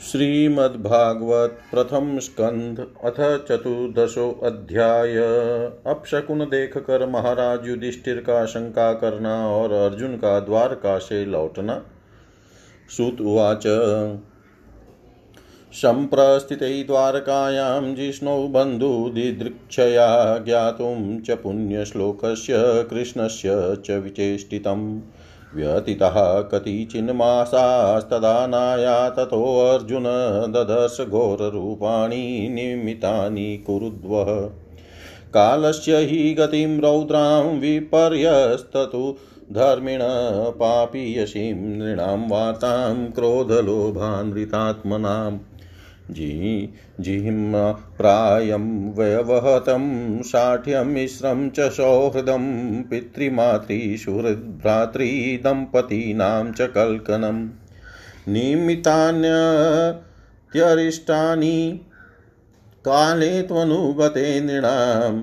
श्रीमद्भागवत प्रथम स्कंध अथ चतुर्दशो अध्याय। अपशकुन देख कर महाराज युधिष्ठिर का शंका करना और अर्जुन का द्वारका से लौटना। सुत उवाच सम्प्रस्थिते द्वारकायां जिष्णौ बन्धुदिदृक्षया ज्ञातुं च पुण्यश्लोकस्य कृष्णस्य च विचेष्टितम्। व्यतीतः कतिचिन्मासास्तदा नाया ततोऽर्जुन ददर्श घोररूपाणि निमितानि कुरुद्वः। कालस्य हि गतिं रौद्रां विपर्यस्ततु धर्मिण पापीयसीं नृणां वार्तां क्रोधलोभान्वितात्मनाम्। जी जिहिं प्रायं व्यवहतं शाठ्यं मिश्रं च सौहृदं पितृमातृसुहृद्भ्रातृदम्पतीनां च कल्कनं। निमित्तान्यत्यरिष्टानि काले त्वनुगते नृणां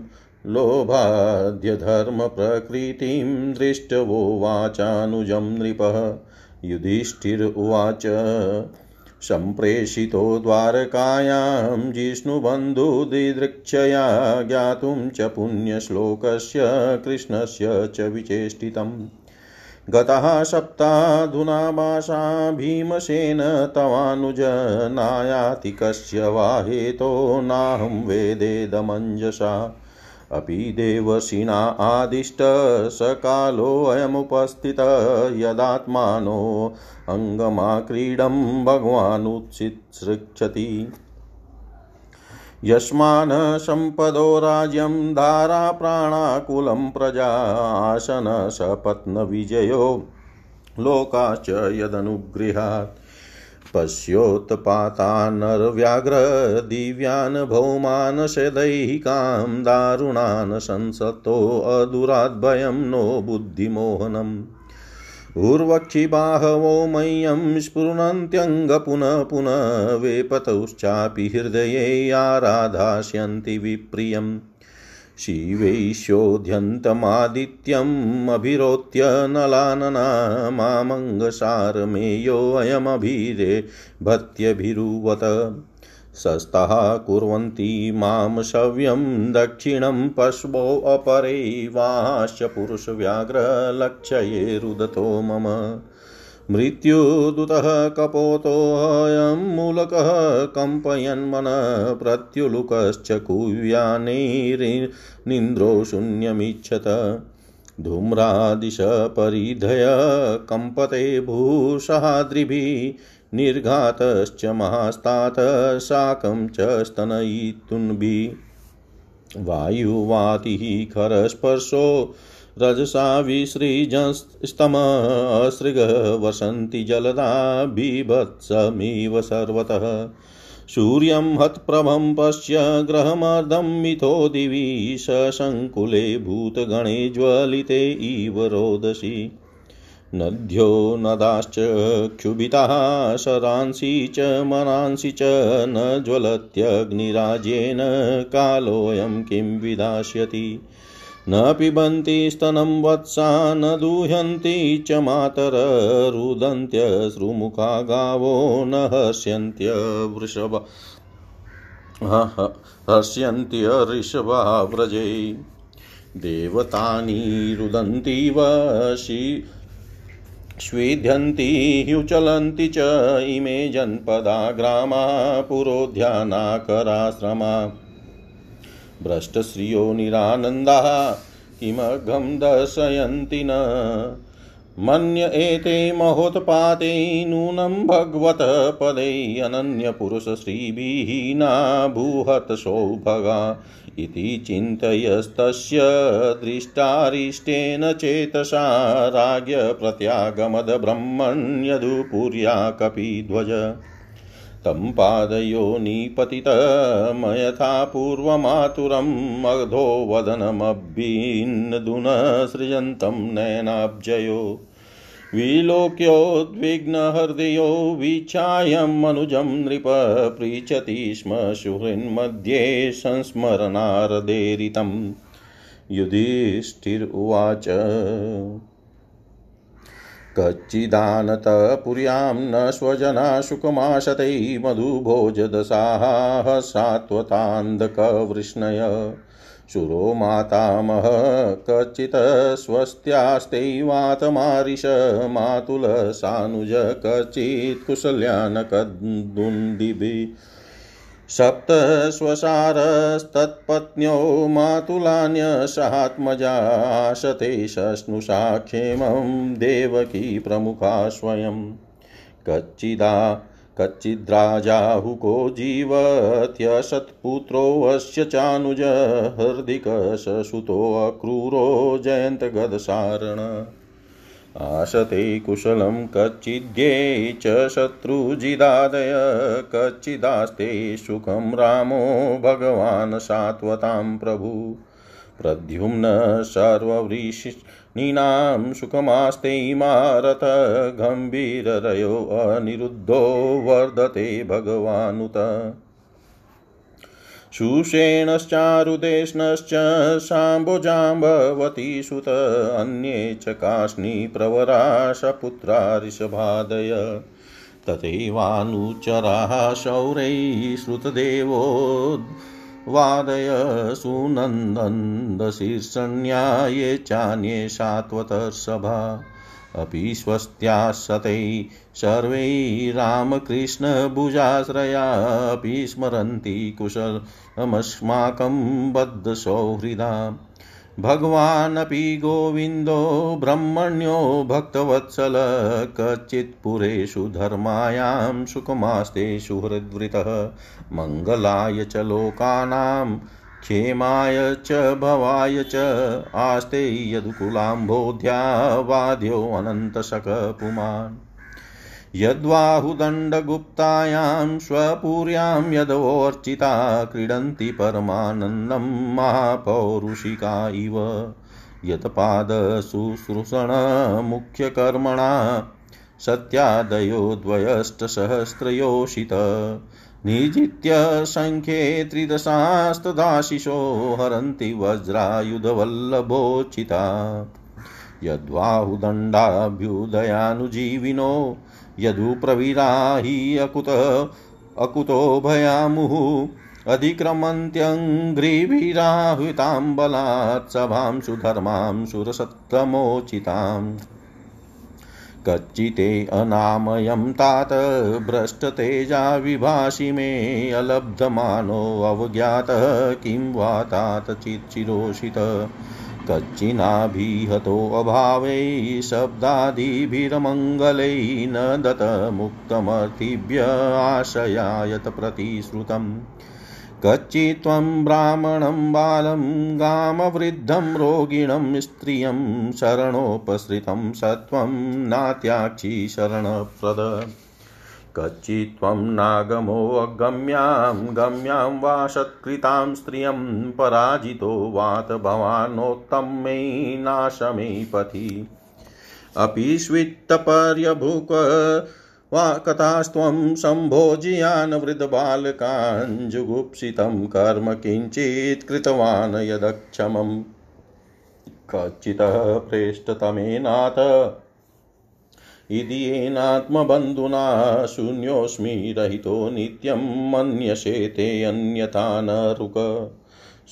लोभाद्यधर्मप्रकृतिं दृष्टवो वाचानुजं नृपः। युधिष्ठिर उवाच सम्प्रेषितो द्वारकायां जिष्णुबन्धुदिदृक्षया ज्ञातुं च पुण्यश्लोकस्य कृष्णस्य च विचेष्टितम्। गतः सप्ताधुना मासा भीमसेन तवानुज नायाति कस्य वा हेतो नाहं वेदेदमञ्जसा अपि देवशिना आदिष्ट सकालोऽयमुपस्थितः यदात्मानो अङ्गमाक्रीडं भगवानुत्सित्सृक्षति यस्मान् सम्पदो राज्यं धाराप्राणाकुलं प्रजा आसनसपत्नविजयो लोकाश्च यदनुगृहात्। पश्योत्पातानर्व्याघ्रदिव्यान् भौमान् सदैहिकां दारुणान् संसतोऽदुराद्भयं नो बुद्धिमोहनम्। उर्वक्षिबाहवो मह्यं स्फुरन्त्यङ्ग पुनः पुनः वेपतौश्चापि हृदये आराधास्यन्ति विप्रियम्। शिवैष्योध्यन्तमादित्यम् अभिरोत्य नलानना मामङ्गसारमेयोऽयमभिरे भत्यभिरुवत सस्तः कुर्वन्ति माँ शव्यं दक्षिणं पश्वोऽपरैवाश्च पुरुषव्याघ्रलक्ष्ये रुदतो मम। मृत्युदूतः कपोतोऽयं मूलकः कम्पयन्मनः प्रत्युलुकश्च कुव्यानैर्निन्द्रो शून्यमिच्छत। धूम्रादिश परिधय कम्पते भूषहाद्रिभिः निर्घातश्च महास्तात् शाकं च स्तनयितुन्भिः। वायुवातिः खरस्पर्शो रजसा विसृजस्तमसृगः वसन्ति जलदा बिभत्समिव सर्वतः। सूर्यं हत्प्रभं पश्य ग्रहमर्धं मिथो दिवि सशङ्कुले भूतगणे ज्वलिते इव रोदसी। नद्यो नदाश्च क्षुभिताः, शरांसि च मनांसि च न ज्वलत्यग्निराज्येन कालोऽयं किं विधास्यति न पिबन्ति स्तनं वत्सा न दुह्यन्ति च मातर रुदन्त्यश्रुमुखा गावो न हर्ष्यन्त्य वृषभ। हर्ष्यन्त्य ऋषभा व्रजे। देवतानि रुदन्तीव शि स्विध्यन्ति ह्युचलन्ति च इमे जनपदा ग्रामा पुरोध्यानाकराश्रमा। भ्रष्टश्रियो निरानन्दाः किमघं दर्शयन्ति न। मन्य एते महोत्पाते नूनं भगवत पदे अनन्यपुरुषश्रीभिः नाभूहत सौभगा इति चिन्तयस्तस्य दृष्टारिष्टेन चेतसा राज्ञ प्रत्यागमद्ब्रह्मण्यदुपुर्या कपिध्वज तं पादयो निपतितमयथा पूर्वमातुरम् अधो वदनमभिन्नदुन सृजन्तं नयनाब्जयो। विलोक्योद्विग्नहृदयो विच्छायम् अनुजं नृप पृच्छति स्म सुहृन्मध्ये संस्मरणार्देरितं युधिष्ठिर उवाच। कच्चिदानतः पुर्यां न स्वजना शुकमाशतै मधुभोजदशाः सात्वतान्धकवृष्णय शुरो मातामह कच्चित् स्वस्त्यास्तेवातमारिष मातुलसानुज कच्चित् कुशल्यानकदुन्दिभिः सप्त स्वसारस्तत्पत्न्यो मातुलान्यसहात्मजाशते शश्नुषा क्षेमं देवकी प्रमुखा स्वयं। कच्चिदा कच्चिद्राजाहुको जीवत्यसत्पुत्रोऽस्य चानुज हृदिकसुतोऽक्रूरो जयन्तगदसारण। आशते कुशलं कच्चिद्ये च शत्रुजिदादय, कच्चिदास्ते सुखं रामो भगवान् सात्वतां प्रभु। प्रद्युम्न सर्ववृषिणीनां सुखमास्ते इमारत गम्भीररयो अनिरुद्धो वर्धते भगवानुत। शूषेणश्चारुदेष्णश्च शाम्बुजाम्बवती सुत, अन्ये च काष्णीप्रवरा सपुत्रा ऋषभादय तथैवानुचराः शौरैः श्रुतदेवो वादय सुनन्दन्दशीर्षण्या ये चान्ये सात्वतर्षभा अपि स्वस्त्यासतै सर्वै रामकृष्णभुजाश्रयापि स्मरन्ति कुशलमस्माकं बद्धसौहृदा। भगवानपि गोविन्दो ब्रह्मण्यो भक्तवत्सल कच्चित्पुरेषु धर्मायां सुखमास्ते सुहृद्वृतः मङ्गलाय च लोकानां क्षेमाय च, भवाय च, आस्ते यदुकुलाम्बोध्या वाद्योऽनन्तशकपुमान् यद्बाहुदण्डगुप्तायां स्वपुर्यां यदोर्चिता क्रीडन्ति परमानन्दं महापौरुषिका इव। यत्पादशुश्रूषणमुख्यकर्मणा सत्यादयो द्वयष्टसहस्रयोषित निजित्य सङ्ख्ये त्रिदशास्तदाशिषो हरन्ति वज्रायुधवल्लभोचिता। यद्बाहुदण्डाभ्युदयानुजीविनो यदुप्रवीरा हि अकुत, अकुतो भयामुः अधिक्रमन्त्यङ्घ्रिभिराहुतां सभां सुधर्मां सुरसत्तमोचिताम् कच्चिते अनामयं तात, भ्रष्टतेजा विभाषि मे अलब्धमानोऽवज्ञातः किं वा तात चिच्चिरोषित कच्चिनाभिहतोऽभावै शब्दादिभिरमङ्गलै न दत्तमुक्तमर्तिभ्य आशयायत प्रतिश्रुतम्। कच्चित्त्वं ब्राह्मणं बालं गामवृद्धं रोगिणं स्त्रियं शरणोपसृतं सत्वं नात्याक्षी शरणप्रद। कच्चित्त्वं नागमोऽगम्यां गम्यां वा सत्कृतां स्त्रियं पराजितो वात भवानोत्तमे नाशमे पथि। अपि स्वित्तपर्यभुक वा कथास्त्वं सम्भोज्यान् वृद्धबालकान् जुगुप्सितं कर्म किञ्चित् कृतवान् यदक्षमम्। कच्चितः प्रेष्टतमेनाथ इति शून्योऽस्मि रहितो नित्यं मन्यसे ते अन्यथा न रुक।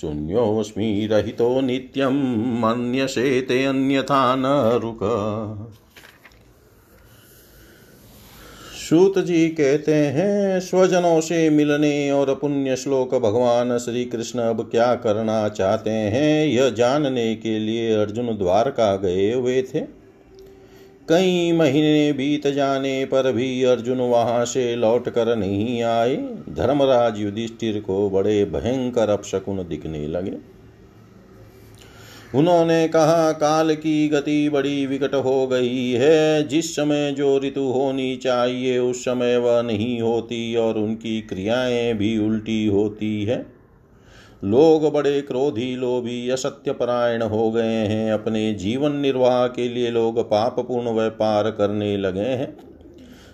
शून्योऽस्मि रहितो नित्यं मन्यसे ते अन्यथा न रुक। सूत जी कहते हैं, स्वजनों से मिलने और पुण्य श्लोक भगवान श्री कृष्ण अब क्या करना चाहते हैं, यह जानने के लिए अर्जुन द्वारका गए हुए थे। कई महीने बीत जाने पर भी अर्जुन वहाँ से लौट कर नहीं आए। धर्मराज युधिष्ठिर को बड़े भयंकर अपशकुन दिखने लगे। उन्होंने कहा, काल की गति बड़ी विकट हो गई है। जिस समय जो ऋतु होनी चाहिए, उस समय वह नहीं होती और उनकी क्रियाएँ भी उल्टी होती है। लोग बड़े क्रोधी, लोभी असत्य परायण हो गए हैं। अपने जीवन निर्वाह के लिए लोग पापपूर्ण व्यापार करने लगे हैं।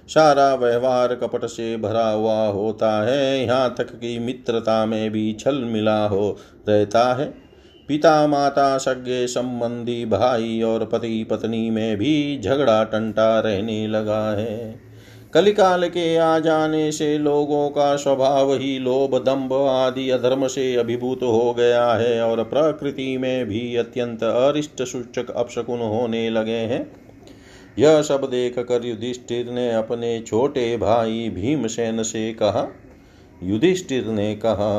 सारा व्यवहार कपट से भरा हुआ होता है। यहाँ तक कि मित्रता में भी छल मिला हो, रहता है। पिता माता सगे संबंधी भाई और पति पत्नी में भी झगड़ा टंटा रहने लगा है। कलिकाल के आ जाने से लोगों का स्वभाव ही लोभ दंभ आदि अधर्म से अभिभूत हो गया है और प्रकृति में भी अत्यंत अरिष्ट, सूचक, अपशकुन होने लगे हैं। यह सब देख कर युधिष्ठिर ने अपने छोटे भाई भीमसेन से कहा, युधिष्ठिर ने कहा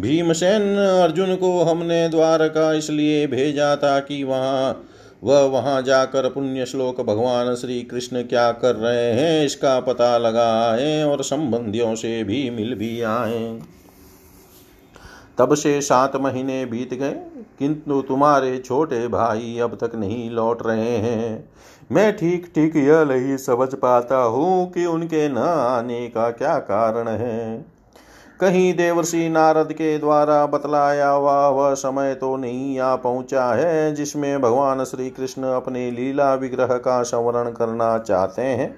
भीमसेन अर्जुन को हमने द्वारका इसलिए भेजा था कि वहाँ, वह वहाँ जाकर पुण्य श्लोक भगवान श्री कृष्ण क्या कर रहे हैं इसका पता लगाए और संबंधियों से भी मिल भी आए। तब से सात महीने बीत गए, किंतु तुम्हारे छोटे भाई अब तक नहीं लौट रहे हैं। मैं ठीक ठीक यह नहीं समझ पाता हूँ कि उनके न आने का क्या कारण है। कहीं देवर्षि नारद के द्वारा बतलाया हुआ वह समय तो नहीं आ पहुँचा है, जिसमें भगवान श्री कृष्ण अपने लीला विग्रह का संवरण करना चाहते हैं।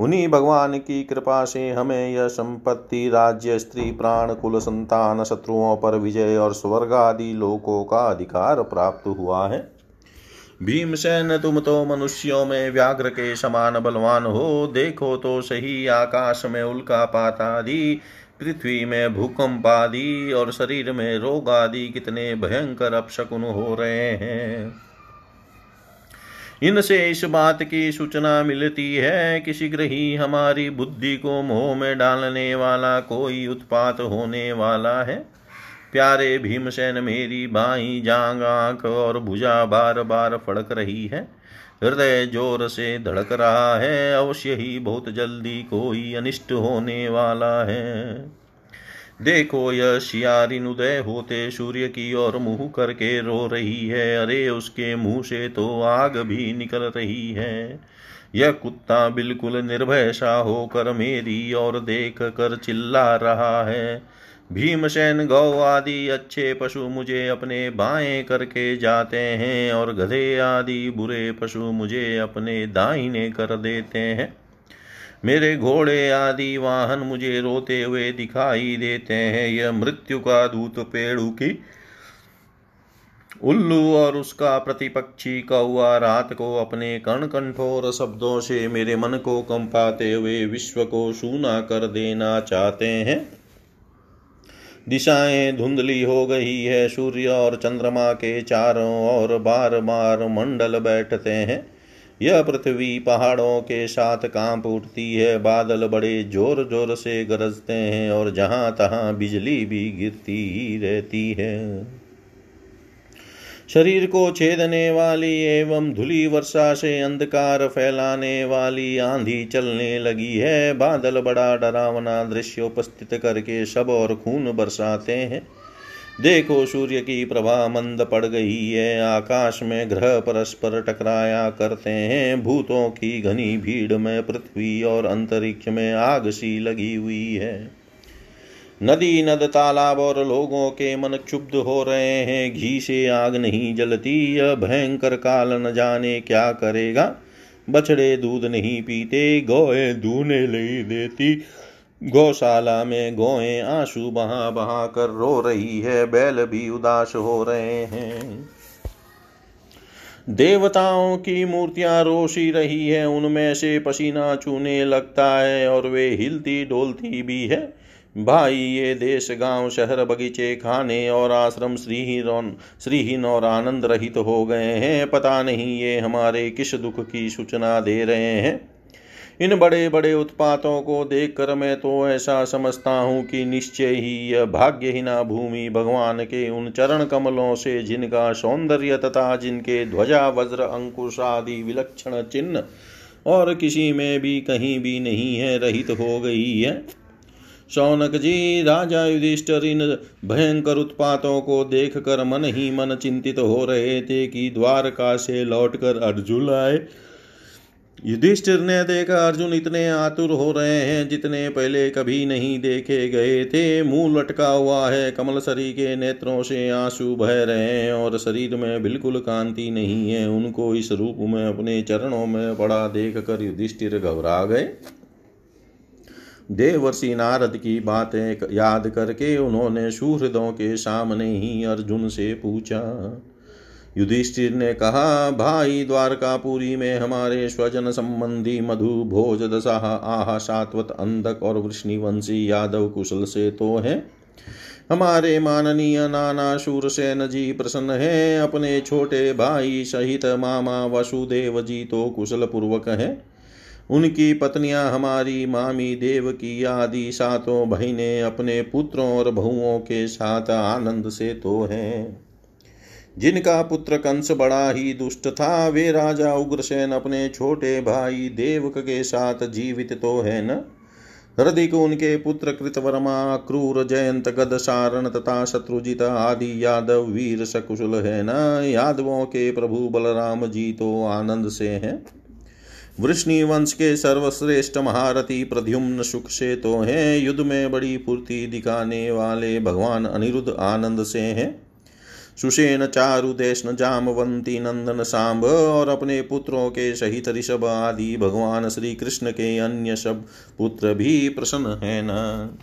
उन्हीं भगवान की कृपा से हमें यह संपत्ति राज्य, स्त्री, प्राण, कुल, संतान, शत्रुओं पर विजय और स्वर्ग आदि लोकों का अधिकार प्राप्त हुआ है। भीमसेन, तुम तो मनुष्यों में व्याघ्र के समान बलवान हो, देखो तो सही आकाश में उल्का पात आदि। पृथ्वी में भूकंप आदि और शरीर में रोग आदि कितने भयंकर अपशकुन हो रहे हैं। इनसे इस बात की सूचना मिलती है कि शीघ्र ही हमारी बुद्धि को मोह में डालने वाला कोई उत्पात होने वाला है। प्यारे भीमसेन, मेरी बाई जांग आँख और भुजा बार बार फड़क रही है। हृदय ज़ोर से धड़क रहा है, अवश्य ही बहुत जल्दी कोई अनिष्ट होने वाला है। देखो, यह शियारिन उदय होते सूर्य की ओर मुँह करके रो रही है, अरे उसके मुँह से तो आग भी निकल रही है। यह कुत्ता बिल्कुल निर्भय सा होकर मेरी ओर देख कर चिल्ला रहा है भीमसेन गौ आदि अच्छे पशु मुझे अपने बाएँ करके जाते हैं और गधे आदि बुरे पशु मुझे अपने दाहिने कर देते हैं। मेरे घोड़े आदि वाहन मुझे रोते हुए दिखाई देते हैं। यह मृत्यु का दूत पेड़ू की उल्लू और उसका प्रतिपक्षी कौआ रात को अपने कण कंठोर शब्दों से मेरे मन को कंपाते हुए विश्व को सूना कर देना चाहते हैं। दिशाएँ धुंधली हो गई है, सूर्य और चंद्रमा के चारों और बार बार मंडल बैठते हैं। यह पृथ्वी पहाड़ों के साथ काँप उठती है, बादल बड़े ज़ोर ज़ोर से गरजते हैं और जहाँ तहां बिजली भी गिरती ही रहती है। शरीर को छेदने वाली एवं धुली वर्षा से अंधकार फैलाने वाली आंधी चलने लगी है। बादल बड़ा डरावना दृश्य उपस्थित करके सब और खून बरसाते हैं। देखो सूर्य की प्रभा मंद पड़ गई है। आकाश में ग्रह परस्पर टकराया करते हैं। भूतों की घनी भीड़ में पृथ्वी और अंतरिक्ष में आग सी लगी हुई है। नदी नद तालाब और लोगों के मन क्षुब्ध हो रहे हैं। घी से आग नहीं जलती, यह भयंकर काल न जाने क्या करेगा। बछड़े दूध नहीं पीते, गोए दूने नहीं देती। गौशाला में गोए आँसू बहा बहा कर रो रही है, बैल भी उदास हो रहे हैं। देवताओं की मूर्तियाँ रोशी रही है, उनमें से पसीना चूने लगता है और वे हिलती डोलती भी है। भाई, ये देश, गाँव, शहर, बगीचे, खाने और आश्रम श्रीहीन श्रीहीन और आनंद रहित तो हो गए हैं। पता नहीं ये हमारे किस दुख की सूचना दे रहे हैं। इन बड़े बड़े उत्पातों को देखकर मैं तो ऐसा समझता हूँ कि निश्चय ही यह भाग्यहीना भूमि भगवान के उन चरण कमलों से जिनका सौंदर्य तथा जिनके ध्वजा, वज्र, अंकुश आदि विलक्षण चिन्ह और किसी में भी कहीं भी नहीं है, रहित हो गई है। शौनक जी, राजा युधिष्ठर, इन भयंकर उत्पातों को देख कर मन ही मन चिंतित हो रहे थे कि द्वारका से लौटकर अर्जुन आए। युधिष्ठिर ने देखा, अर्जुन इतने आतुर हो रहे हैं जितने पहले कभी नहीं देखे गए थे। मुँह लटका हुआ है कमल सरी के नेत्रों से आँसू बह रहे हैं और शरीर में बिल्कुल कांति नहीं है। उनको इस रूप में, अपने चरणों में पड़ा देख कर युधिष्ठिर घबरा गए। देवर्षि नारद की बातें याद करके उन्होंने सुहृदों के सामने ही अर्जुन से पूछा। युधिष्ठिर ने कहा, भाई द्वारकापुरी में हमारे स्वजन संबंधी मधु भोज दशा, आह, सात्वत, अंधक और वृष्णिवंशी यादव कुशल से तो है। हमारे माननीय नाना शूरसेन जी प्रसन्न है। अपने छोटे भाई सहित मामा वसुदेव जी तो कुशल पूर्वक है। उनकी पत्नियाँ हमारी मामी देव की आदि सातों बहिने अपने पुत्रों और बहुओं के साथ आनंद से तो हैं। जिनका पुत्र कंस बड़ा ही दुष्ट था, वे राजा उग्रसेन अपने छोटे भाई देवक के साथ जीवित तो है न। हृदय को उनके पुत्र कृतवर्मा, क्रूर जयंत, गद सारण तथा शत्रुजित आदि यादव वीर सकुशल है न। यादवों के प्रभु बलराम जी तो आनंद से हैं। वृष्णि वंश के सर्वश्रेष्ठ महारथी प्रद्युम्न सुख से तो हैं। युद्ध में बड़ी फूर्ति दिखाने वाले भगवान अनिरुद्ध आनंद से हैं। सुषेण चारुदेशन जामवंती, नंदन, सांब और अपने पुत्रों के सहित ऋषभ आदि भगवान श्री कृष्ण के अन्य सब पुत्र भी प्रसन्न हैं न।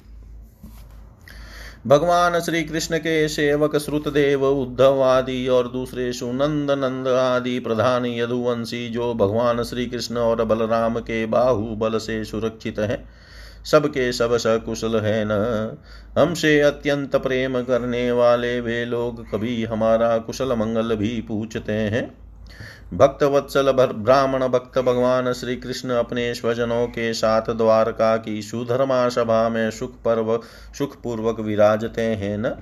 भगवान श्री कृष्ण के सेवक श्रुतदेव उद्धव आदि और दूसरे सुनंद नंद आदि प्रधान यदुवंशी जो भगवान श्री कृष्ण और बलराम के बाहु बल से सुरक्षित हैं, सबके सब सकुशल है न। हमसे अत्यंत प्रेम करने वाले वे लोग कभी हमारा कुशल मंगल भी पूछते हैं। भक्त वत्सल ब्राह्मण भक्त भगवान श्री कृष्ण अपने स्वजनों के साथ द्वारका की सुधर्मा सभा में सुख पर्व सुख पूर्वक विराजते हैं न?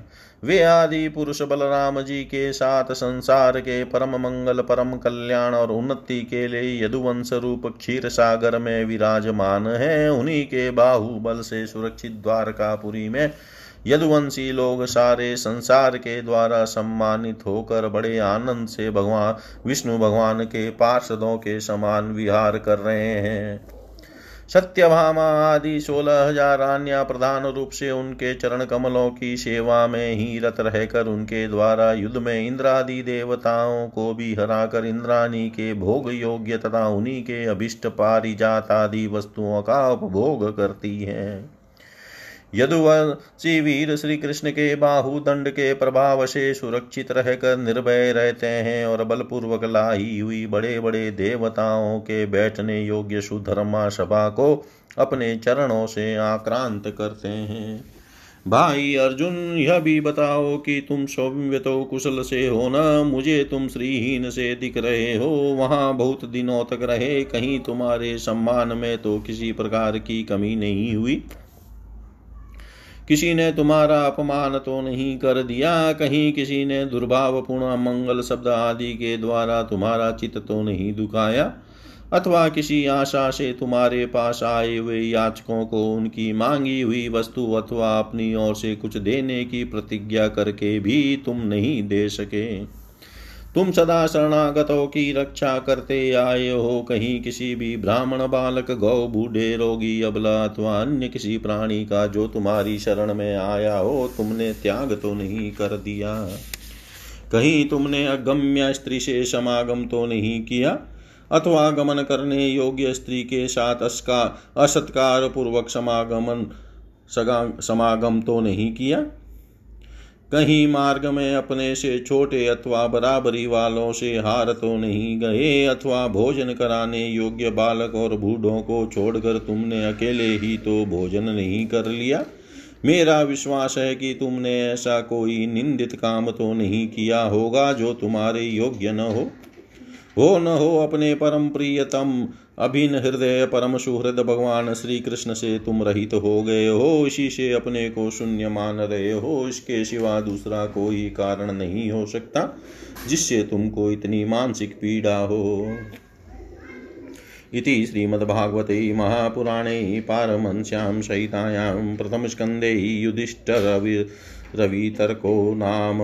वे आदि पुरुष बलराम जी के साथ संसार के परम मंगल, परम कल्याण और उन्नति के लिए यदुवंश रूप क्षीर सागर में विराजमान हैं। उन्हीं के बाहुबल से सुरक्षित द्वारकापुरी में यदुवंशी लोग सारे संसार के द्वारा सम्मानित होकर बड़े आनंद से भगवान, विष्णु भगवान के पार्षदों के समान विहार कर रहे हैं। सत्यभामा आदि सोलह हज़ार अन्य प्रधान रूप से उनके चरण कमलों की सेवा में ही रत रहकर उनके द्वारा युद्ध में इंद्रादि देवताओं को भी हराकर इंद्राणी के भोग योग्य तथा उन्हीं के अभिष्ट पारिजात आदि वस्तुओं का उपभोग करती हैं। यदुवंशी वीर श्री कृष्ण के बाहु दंड के प्रभाव से सुरक्षित रहकर निर्भय रहते हैं और बलपूर्वक लाही हुई बड़े बड़े देवताओं के बैठने योग्य सुधर्मा सभा को अपने चरणों से आक्रांत करते हैं। भाई अर्जुन, यह भी बताओ कि तुम सौम्य तो कुशल से हो न? मुझे तुम श्रीहीन से दिख रहे हो। वहाँ बहुत दिनों तक रहे, कहीं तुम्हारे सम्मान में तो किसी प्रकार की कमी नहीं हुई। किसी ने तुम्हारा अपमान तो नहीं कर दिया, कहीं किसी ने दुर्भावपूर्ण मंगल शब्द आदि के द्वारा तुम्हारा चित्त तो नहीं दुखाया? अथवा किसी आशा से तुम्हारे पास आए हुए याचकों को उनकी मांगी हुई वस्तु अथवा अपनी ओर से कुछ देने की प्रतिज्ञा करके भी तुम नहीं दे सके? तुम सदा शरणागतों की रक्षा करते आए हो। कहीं किसी भी ब्राह्मण बालक, गौ, बूढ़े, रोगी, अबला अथवा अन्य किसी प्राणी का जो तुम्हारी शरण में आया हो, तुमने त्याग तो नहीं कर दिया। कहीं तुमने अगम्य स्त्री से समागम तो नहीं किया? अथवा गमन करने योग्य स्त्री के साथ असत्कार पूर्वक समागमन समागम तो नहीं किया? कहीं मार्ग में अपने से छोटे अथवा बराबरी वालों से हार तो नहीं गए, अथवा भोजन कराने योग्य बालक और बूढ़ों को छोड़कर तुमने अकेले ही तो भोजन नहीं कर लिया? मेरा विश्वास है कि तुमने ऐसा कोई निंदित काम तो नहीं किया होगा जो तुम्हारे योग्य न हो। हो न हो, अपने परम प्रियतम अभिन हृदय परम सुहृद भगवान श्री कृष्ण से तुम रहित हो गए हो। इसी से अपने को शून्य मान रहे हो। इसके सिवा दूसरा कोई कारण नहीं हो सकता जिससे तुमको इतनी मानसिक पीड़ा हो। इति श्रीमद्भागवते महापुराणे पारमंस्यां सहितायां युधिष्ठरवि रवितर्को नाम।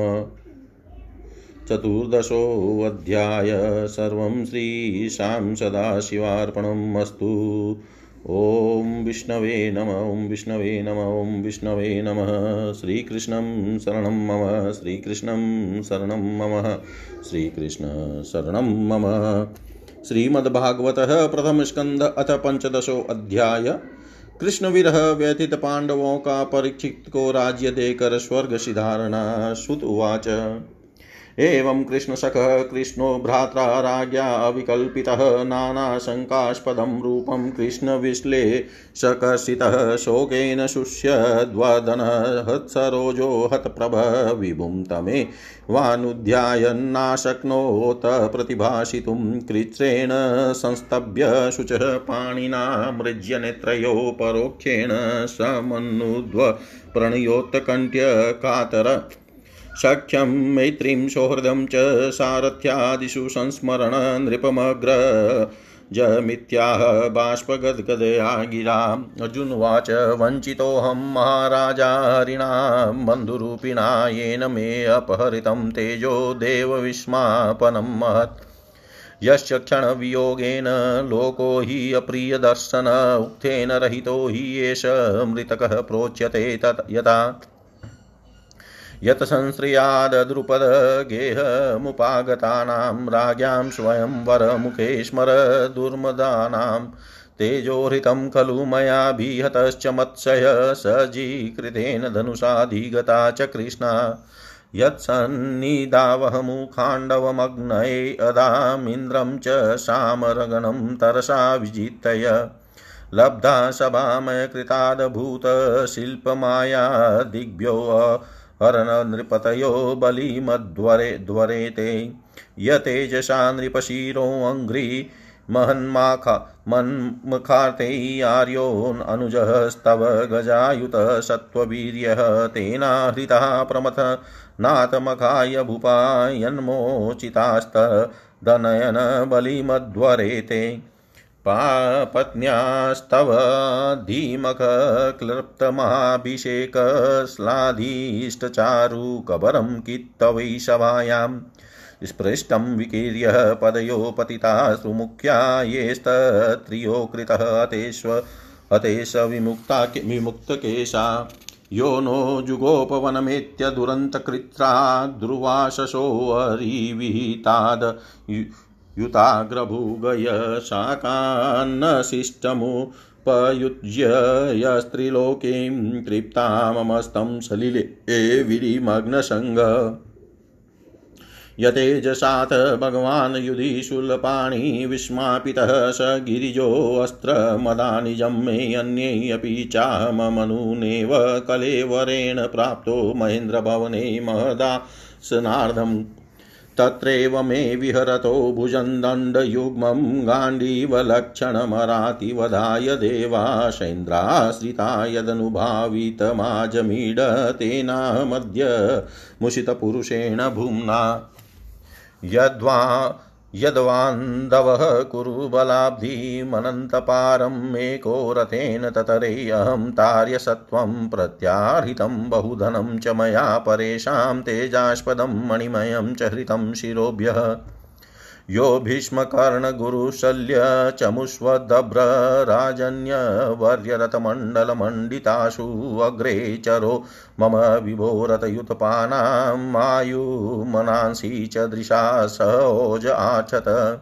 चतुर्दशोऽध्याय सर्वं श्रीशां सदाशिवार्पणम् अस्तु। ॐ विष्णवे नम, ॐ विष्णवे नम, ॐ विष्णवे नमः। श्रीकृष्णं शरणं मम, श्रीकृष्णं शरणं मम, श्रीकृष्ण शरणं मम। श्रीमद्भागवतः प्रथमस्कन्द अथ पञ्चदशोऽध्याय कृष्ण विरह व्यथित पांडवों का परीक्षित को राज्य देकर स्वर्ग सिधारणा सुत उवाच। एवं कृष्णसखः कृष्णो भ्रात्रा राज्ञा अविकल्पितः नानाशङ्कास्पदं रूपं कृष्णविश्लेषकर्षितः शोकेन शुष्यद्वदनः हत्सरोजो हतप्रभ विभुं तमे वानुध्यायन्नाशक्नोत प्रतिभाषितुं कृच्छ्रेण संस्तभ्य शुचः पाणिना मृज्य नेत्रयो परोक्षेण समन्नुध्व प्रणयोत्कण्ठ्य सख्यं मैत्रीं सौहृदं च सारथ्यादिषु संस्मरण नृपमग्र। जमित्याह बाष्पगद्गदया गिरा अर्जुनवाच वञ्चितोऽहं महाराजा हरिणा। बन्धुरूपिणा येन मे अपहरितं तेजो देवविस्मापनं महत्। यश्च क्षणवियोगेन लोको हि अप्रियदर्शन उक्थेन रहितो हि एष मृतकः प्रोच्यते तत् यथा। यत् संश्रयादद्रुपदगेहमुपागतानां राज्ञां स्वयंवरमुखे स्मर दुर्मदानां तेजोहृतं खलु मयाभिहतश्च मत्सय सजीकृतेन धनुषाधिगता च कृष्णा। यत्सन्निधावहमुखाण्डवमग्नये अदामिन्द्रं च सामरगणं तरसा विजितय। लब्धा सभामयकृतादभूतशिल्पमाया दिग्भ्यो हरनृपतयो बलिमध्वरे ध्वरे ते। यतेजसा नृपशिरोऽङ्घ्रि महन्माखा, मन्मुखार्ते आर्योऽनुजस्तव गजायुतः सत्त्ववीर्यः प्रमथ नाथमखाय भूपायन्मोचितास्तदनयन ते। पत्न्यास्तव धीमखक्लृप्तमहाभिषेकश्लाधीष्टचारुकबरं कित्तवै सभायां स्पृष्टं विकीर्य पदयो पतिता सुमुख्या येस्तत्रियो कृतः अतेष्व अतेश विमुक्ता विमुक्तकेशा। यो नो जुगोपवनमेत्य दुरन्तकृत्राद्रुवाशसोऽरिविहिताद् युताग्रभुगय शाकान्नशिष्टमुपयुज्य यस्त्रिलोकीं तृप्ताममस्तं सलिले विरिमग्नसङ्ग। यतेजसाथ भगवान् युधि शूलपाणि विस्मापितः स गिरिजोऽस्त्रमदानिजं मे अन्ये चाहममनुनेव कलेवरेण प्राप्तो महेन्द्रभवने महदासनार्धम् तत्रैव मे विहरतो भुजन्दण्डयुग्मं गाण्डीवलक्षणमरातिवधाय देवाशैन्द्राश्रिता यदनुभावितमाजमीड तेनामद्य मुषितपुरुषेण भुम्ना। यद्वा यद्वान्धवः कुरु बलाब्धिमनन्तपारम् एको रथेन ततरेऽहं तार्यसत्त्वं प्रत्याहृतं बहुधनं च मया परेषां तेजास्पदं मणिमयं च हृतं शिरोभ्यः यो भीष्मकर्णगुरुशल्य चमुष्वदभ्रराजन्यवर्यरथमण्डलमण्डितासु अग्रे चरो मम विभोरतयुतपानां मायुमनांसि च दृशा सहोज आचत।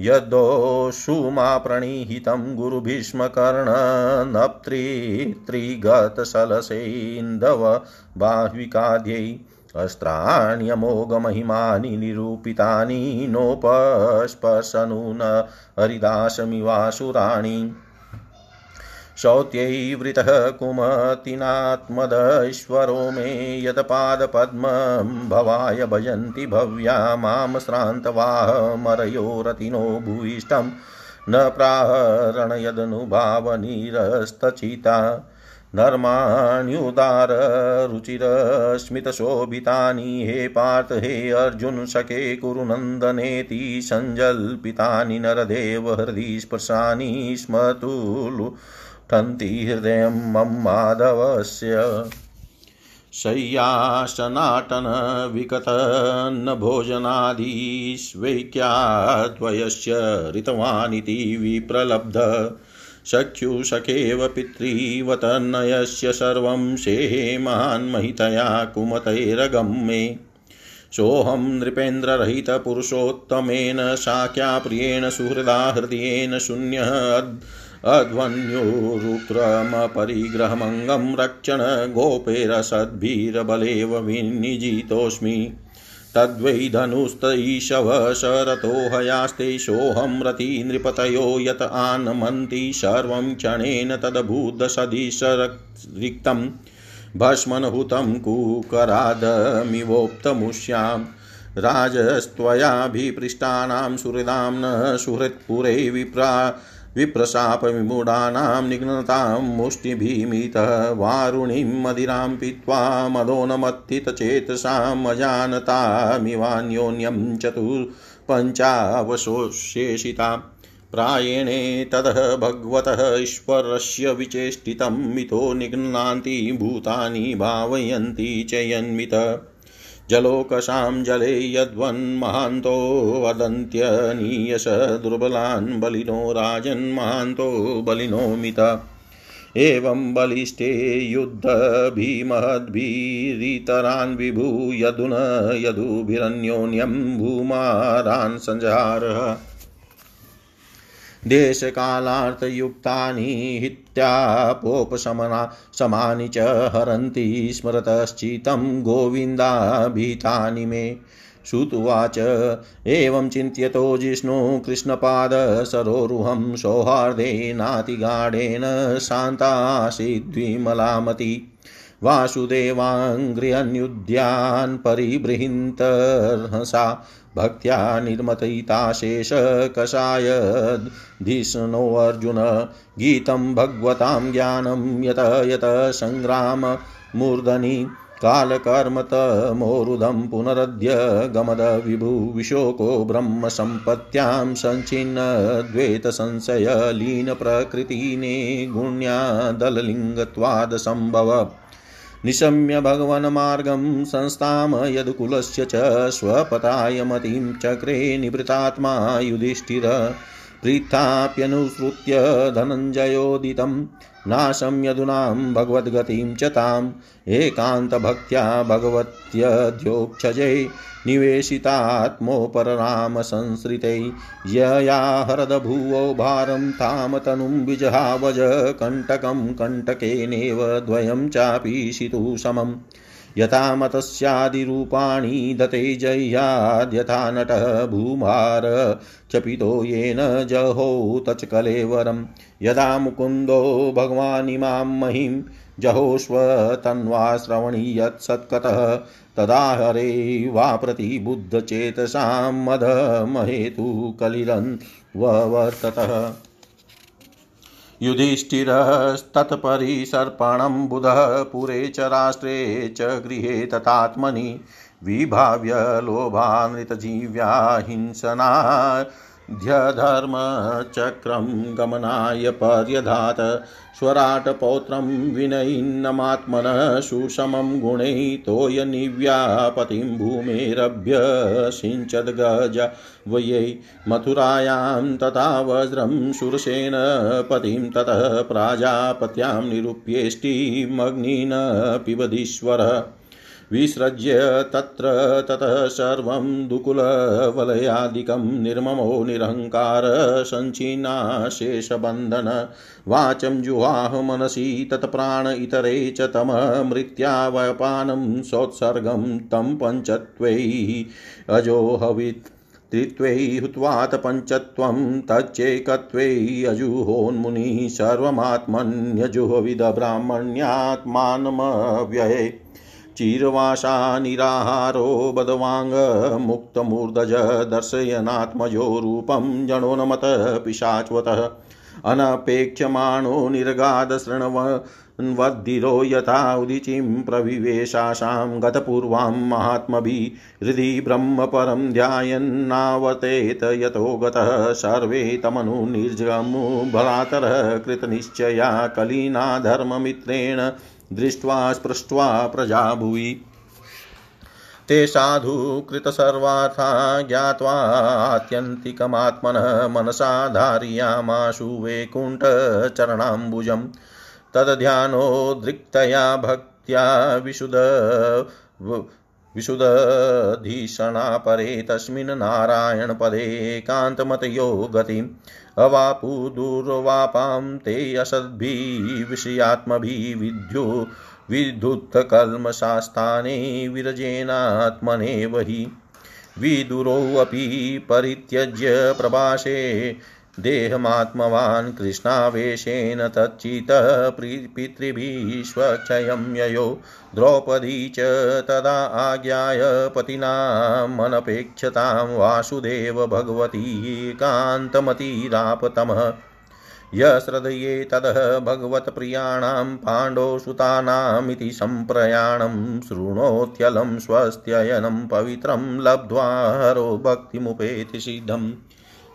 यद्दोषुमा प्रणिहितं गुरुभीष्मकर्णनप्त्रिगतसलसेन्दव बाह्विकाद्यै अस्त्राण्यमोघमहिमानि निरूपितानि नोपस्पर्शनु न हरिदासमिवासुराणि शौत्यैवृतः कुमतिनात्मदैश्वरो मे यत्पादपद्मं भवाय भजन्ति भव्या माँ श्रान्तवाहमरयो रतिनो भूयिष्ठं न प्राहरणयदनुभावनिरस्तचिता। धर्माण्युदाररुचिरस्मितशोभितानि हे पार्थ, हे अर्जुन सके सखे कुरुनन्दनेति सञ्जल्पितानि, नरदेव हृदि स्पर्शानि स्मतु लुठन्ति हृदयं मम माधवस्य। शय्यासनाटनविकतन्नभोजनादिष्वैक्याद्वयस्य ऋतवानिति विप्रलब्ध। सख्युसखेव पितृवतनयस्य सर्वं शेहेमान्महितया कुमतैरगम्ये। सोऽहं नृपेन्द्ररहितपुरुषोत्तमेन शाक्याप्रियेण सुहृदा हृदयेन शून्यः अध्वन्योरुक्रमपरिग्रहमङ्गं रक्षण गोपेरसद्भिरबलेव विनिजितोऽस्मि। तद्वै धनुस्तैषव शरतो हयास्ते सोऽहं रति नृपतयो यत आनमन्ति सर्वं क्षणेन तदभूतसदिशरिक्तं भस्मनहुतं कुकरादमिवोक्तमुष्याम् राजस्त्वयाभिपृष्टानां सुहृदां न सुहृत्पुरे विप्रा विप्रशापविमूढानां निघ्नतां मुष्टिभिमितः वारुणीं मदिरां पीत्वा मदोनमत्थितचेतसाम् अजानतामिवान्योन्यं चतुर्पञ्चावशोषेषिता प्रायेणे ततः भगवतः ईश्वरस्य विचेष्टितं मितो निघ्नान्ति भूतानि भावयन्ति च जलोकषां जले यद्वन्महान्तो वदन्त्यनीयश दुर्बलान् बलिनो राजन्महान्तो बलिनो मित। एवं बलिष्ठे युद्धभीमहद्भिरितरान् विभू यदुन यदुभिरन्योन्यं भूमारान् सञ्जारः देशकालार्थयुक्तानि हित्यापोपशमना समानि च हरन्ति स्मरतश्चितं गोविन्दाभीतानि मे। श्रुतुवाच एवं चिन्त्यतो जिष्णु कृष्णपादसरोरुहं सौहार्देनातिगाढेन शान्तासीद्विमलामति। वासुदेवाङ्घ्र्यन्युद्यान् परिबृहन्तर्हसा। भक्त्या निर्मतैताशेषकषायधिष्णोऽर्जुन गीतं भगवतां ज्ञानं यत यत सङ्ग्राममूर्धनि कालकर्मतमोरुदं पुनरद्य गमदविभु विशोको ब्रह्मसम्पत्त्यां सञ्छिन्नद्वैतसंशयलीनप्रकृतिने गुण्यादललिङ्गत्वादसम्भव। निशम्य भगवन्मार्गं संस्थाम यदुकुलस्य च स्वपताय मतिं चक्रे निवृतात्मा युधिष्ठिर प्रीथाप्यनुसृत्य धनञ्जयोदितं नाशं यदुनां भगवद्गतिं च ताम् एकान्तभक्त्या भगवत्यध्योक्षजे निवेशितात्मोपररामसंसृतै यया हरदभुवो भारं तां तनुं विजहावज कण्टकं कण्टकेनेव द्वयं चापीशितु समम् यथा मतस्यादिरूपाणि दते जह्याद्यथा नटः भूमार चपितो येन जहो तच कलेवरं यदा मुकुन्दो भगवानिमां महिं जहोष्व तन्वा श्रवणीयत्सत्कतः तदा हरे वा प्रतिबुद्धचेतसां मदमहेतु कलिरन्ववर्ततः युधिष्ठिरस्तत्परिसर्पणं बुधः पुरे च राष्ट्रे च गृहे तथात्मनि विभाव्य लोभानृतजीव्या हिंसना ध्यधर्मचक्रं गमनाय पर्यधात, स्वराटपौत्रं विनयिन्नमात्मनः, सुषमं गुणैः तोयनिव्यापतिं भूमेरभ्यसिञ्चद्गज वयै मथुरायां तथा वज्रं शूरसेन पतिं ततः प्राजापत्यां निरूप्येष्टिमग्निन पिबधीश्वरः विसृज्य तत्र ततः सर्वं दुकुलवलयादिकं निर्ममो निरहङ्कार सञ्चिन्नाशेषबन्धन वाचं जुहाह मनसि तत्प्राण इतरे च तममृत्यावपानं सोत्सर्गं तं पञ्चत्वैः अजोहवित् त्रित्वै हुत्वात पञ्चत्वं तच्चैकत्वै अजुहोन्मुनिः सर्वमात्मन्यजुहविदब्राह्मण्यात्मानमव्यये। चिरवासा निराहारो बदवाङ्गमुक्तमूर्धज दर्शयनात्मजो रूपं जणोन्मत पिशाच्वतः। अनपेक्ष्यमाणो निर्गादशृण्वन्वद्धिरो यथा उदिचिं प्रविवेशासां गतपूर्वां महात्मभिः हृदि ब्रह्मपरं ध्यायन्नावतेत यतो गतः सर्वे बलातरः कृतनिश्चया कलिना धर्ममित्रेण दृष्ट्वा, स्पृष्ट्वा प्रजा भुवि। ते साधु कृतसर्वार्था ज्ञात्वात्यन्तिकमात्मनः मनसा धारयामाशु वैकुण्ठचरणाम्बुजं तद्ध्यानोद्रिक्तया भक्त्या विशुद विशुदधीषणा परे तस्मिन् नारायणपदे कान्तमतयो गतिम्। अवापु दुर्वापां ते असद्भिः विषयात्मभिः विद्यो विद्युत्कल्मशास्ताने विरजेनात्मनेव हि विदुरोऽपि परित्यज्य प्रभाषे देहमात्मवान् कृष्णावेशेन तच्चितः पितृभिः स्वक्षयं ययो द्रौपदी च तदा आज्ञाय पतिनामनपेक्षतां वासुदेव भगवती कान्तमतिरापतमः यश्रदये तदः भगवत्प्रियाणां पाण्डवसुतानामिति सम्प्रयाणं शृणोत्यलं स्वस्त्ययनं पवित्रं लब्ध्वा हरो भक्तिमुपेति सिद्धम्।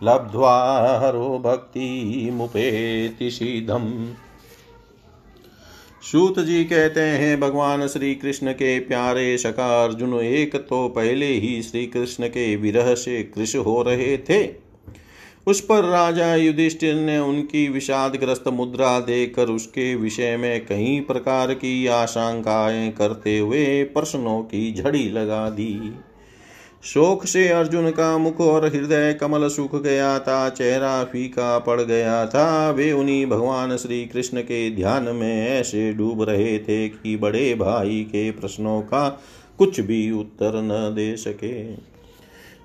लब्ध्वा हरो भक्तिमुपेति सिद्धम् सूत जी कहते हैं, भगवान श्री कृष्ण के प्यारे शका अर्जुन एक तो पहले ही श्री कृष्ण के विरह से कृष हो रहे थे। उस पर राजा युधिष्ठिर ने उनकी विषादग्रस्त मुद्रा देखकर उसके विषय में कई प्रकार की आशंकाएँ करते हुए प्रश्नों की झड़ी लगा दी। शोक से अर्जुन का मुख और हृदय कमल सूख गया था, चेहरा फीका पड़ गया था। वे उन्हीं भगवान श्री कृष्ण के ध्यान में ऐसे डूब रहे थे कि बड़े भाई के प्रश्नों का कुछ भी उत्तर न दे सके।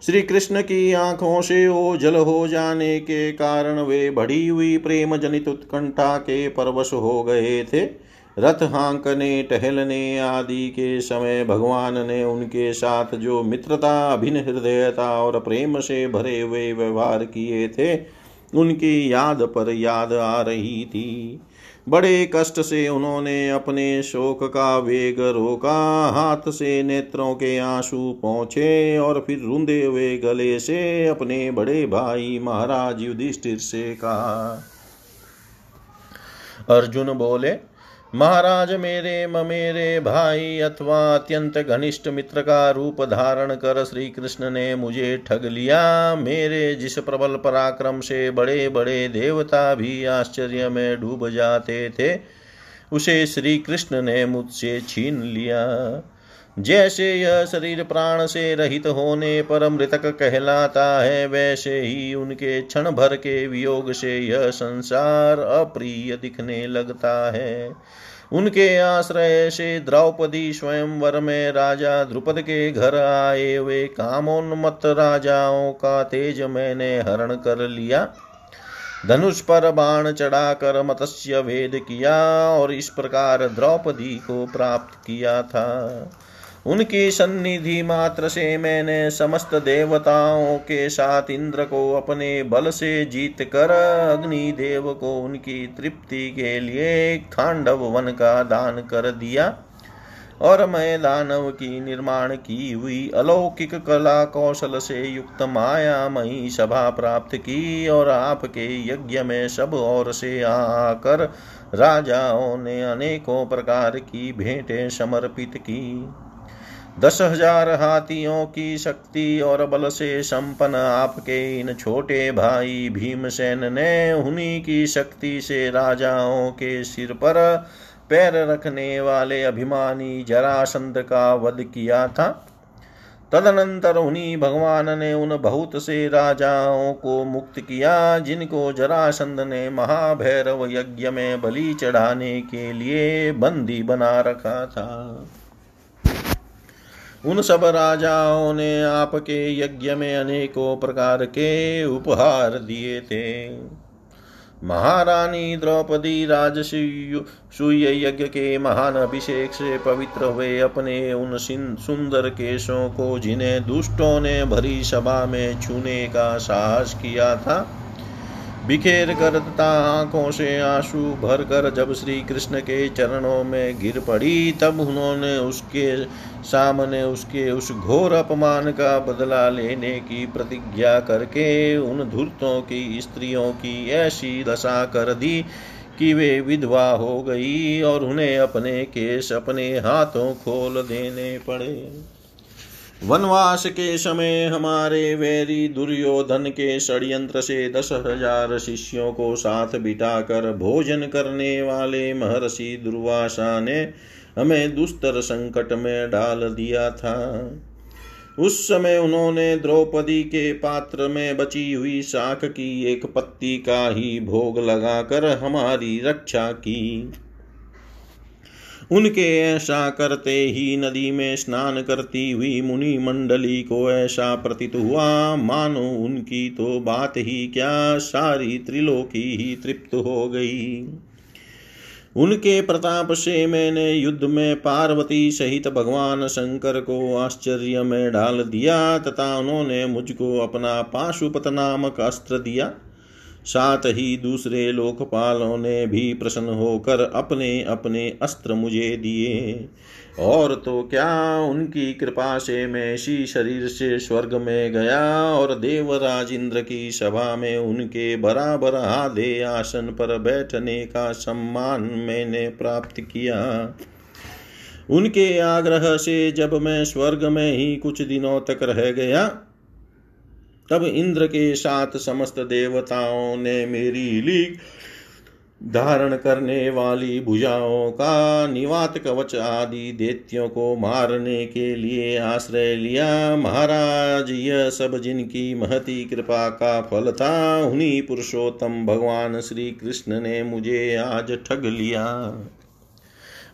श्री कृष्ण की आँखों से ओझल हो जाने के कारण वे बढ़ी हुई प्रेम जनित उत्कंठा के परवश हो गए थे। रथ हाँकने, टहलने आदि के समय भगवान ने उनके साथ जो मित्रता अभिन हृदयता और प्रेम से भरे हुए व्यवहार किए थे, उनकी याद पर याद आ रही थी। बड़े कष्ट से उन्होंने अपने शोक का वेग रोका, हाथ से नेत्रों के आँसू पहुँचे और फिर रुंदे हुए गले से अपने बड़े भाई महाराज युधिष्ठिर से कहा, अर्जुन बोले महाराज मेरे, ममेरे भाई अथवा अत्यंत घनिष्ठ मित्र का रूप धारण कर श्री कृष्ण ने मुझे ठग लिया। मेरे जिस प्रबल पराक्रम से बड़े बड़े देवता भी आश्चर्य में डूब जाते थे, उसे श्री कृष्ण ने मुझसे छीन लिया। जैसे यह शरीर प्राण से रहित होने पर मृतक कहलाता है, वैसे ही उनके क्षण भर के वियोग से यह संसार अप्रिय दिखने लगता है। उनके आश्रय से द्रौपदी स्वयंवर में राजा द्रुपद के घर आए वे कामोन्मत्त राजाओं का तेज मैंने हरण कर लिया। धनुष पर बाण चढ़ाकर मत्स्य वेद किया और इस प्रकार द्रौपदी को प्राप्त किया था। उनकी सन्निधि मात्र से मैंने समस्त देवताओं के साथ इंद्र को अपने बल से जीत कर अग्नि देव को उनकी तृप्ति के लिए खांडव वन का दान कर दिया और मैं दानव की निर्माण की हुई अलौकिक कला कौशल से युक्त माया मई सभा प्राप्त की और आपके यज्ञ में सब और से आकर राजाओं ने अनेकों प्रकार की भेंटें समर्पित की। दस हज़ार हाथियों की शक्ति और बल से संपन्न आपके इन छोटे भाई भीमसेन ने उन्हीं की शक्ति से राजाओं के सिर पर पैर रखने वाले अभिमानी जरासंध का वध किया था। तदनंतर उन्हीं भगवान ने उन बहुत से राजाओं को मुक्त किया, जिनको जरासंध ने महाभैरव यज्ञ में बलि चढ़ाने के लिए बंदी बना रखा था। उन सब राजाओं ने आपके यज्ञ में अनेकों प्रकार के उपहार दिए थे। महारानी द्रौपदी राजसूय यज्ञ के महान अभिषेक से पवित्र हुए अपने उन सुंदर केशों को जिन्हें दुष्टों ने भरी सभा में छूने का साहस किया था बिखेर कर तथा आँखों से आँसू भर कर जब श्री कृष्ण के चरणों में गिर पड़ी, तब उन्होंने उसके सामने उसके उस घोर अपमान का बदला लेने की प्रतिज्ञा करके उन धूर्तों की, स्त्रियों की ऐसी दशा कर दी कि वे विधवा हो गई और उन्हें अपने केस अपने हाथों खोल देने पड़े। वनवास के समय हमारे वैरी दुर्योधन के षड्यंत्र से दस हज़ार शिष्यों को साथ बिठाकर भोजन करने वाले महर्षि दुर्वासा ने हमें दुस्तर संकट में डाल दिया था। उस समय उन्होंने द्रौपदी के पात्र में बची हुई शाख की एक पत्ती का ही भोग लगाकर हमारी रक्षा की। उनके ऐसा करते ही नदी में स्नान करती हुई मुनि मंडली को ऐसा प्रतीत हुआ, मानो उनकी तो बात ही क्या सारी त्रिलोकी ही तृप्त हो गई। उनके प्रताप से मैंने युद्ध में पार्वती सहित भगवान शंकर को आश्चर्य में डाल दिया, तथा उन्होंने मुझको अपना पाशुपत नामक अस्त्र दिया। साथ ही दूसरे लोकपालों ने भी प्रसन्न होकर अपने अपने अस्त्र मुझे दिए। और तो क्या उनकी कृपा से मैं इसी शरीर से स्वर्ग में गया और देवराज इंद्र की सभा में उनके बराबर आधे आसन पर बैठने का सम्मान मैंने प्राप्त किया। उनके आग्रह से जब मैं स्वर्ग में ही कुछ दिनों तक रह गया तब इंद्र के साथ समस्त देवताओं ने मेरी लीग धारण करने वाली भुजाओं का निवात कवच आदि देत्यों को मारने के लिए आश्रय लिया। महाराज, यह सब जिनकी महती कृपा का फल था, उन्हीं पुरुषोत्तम भगवान श्री कृष्ण ने मुझे आज ठग लिया।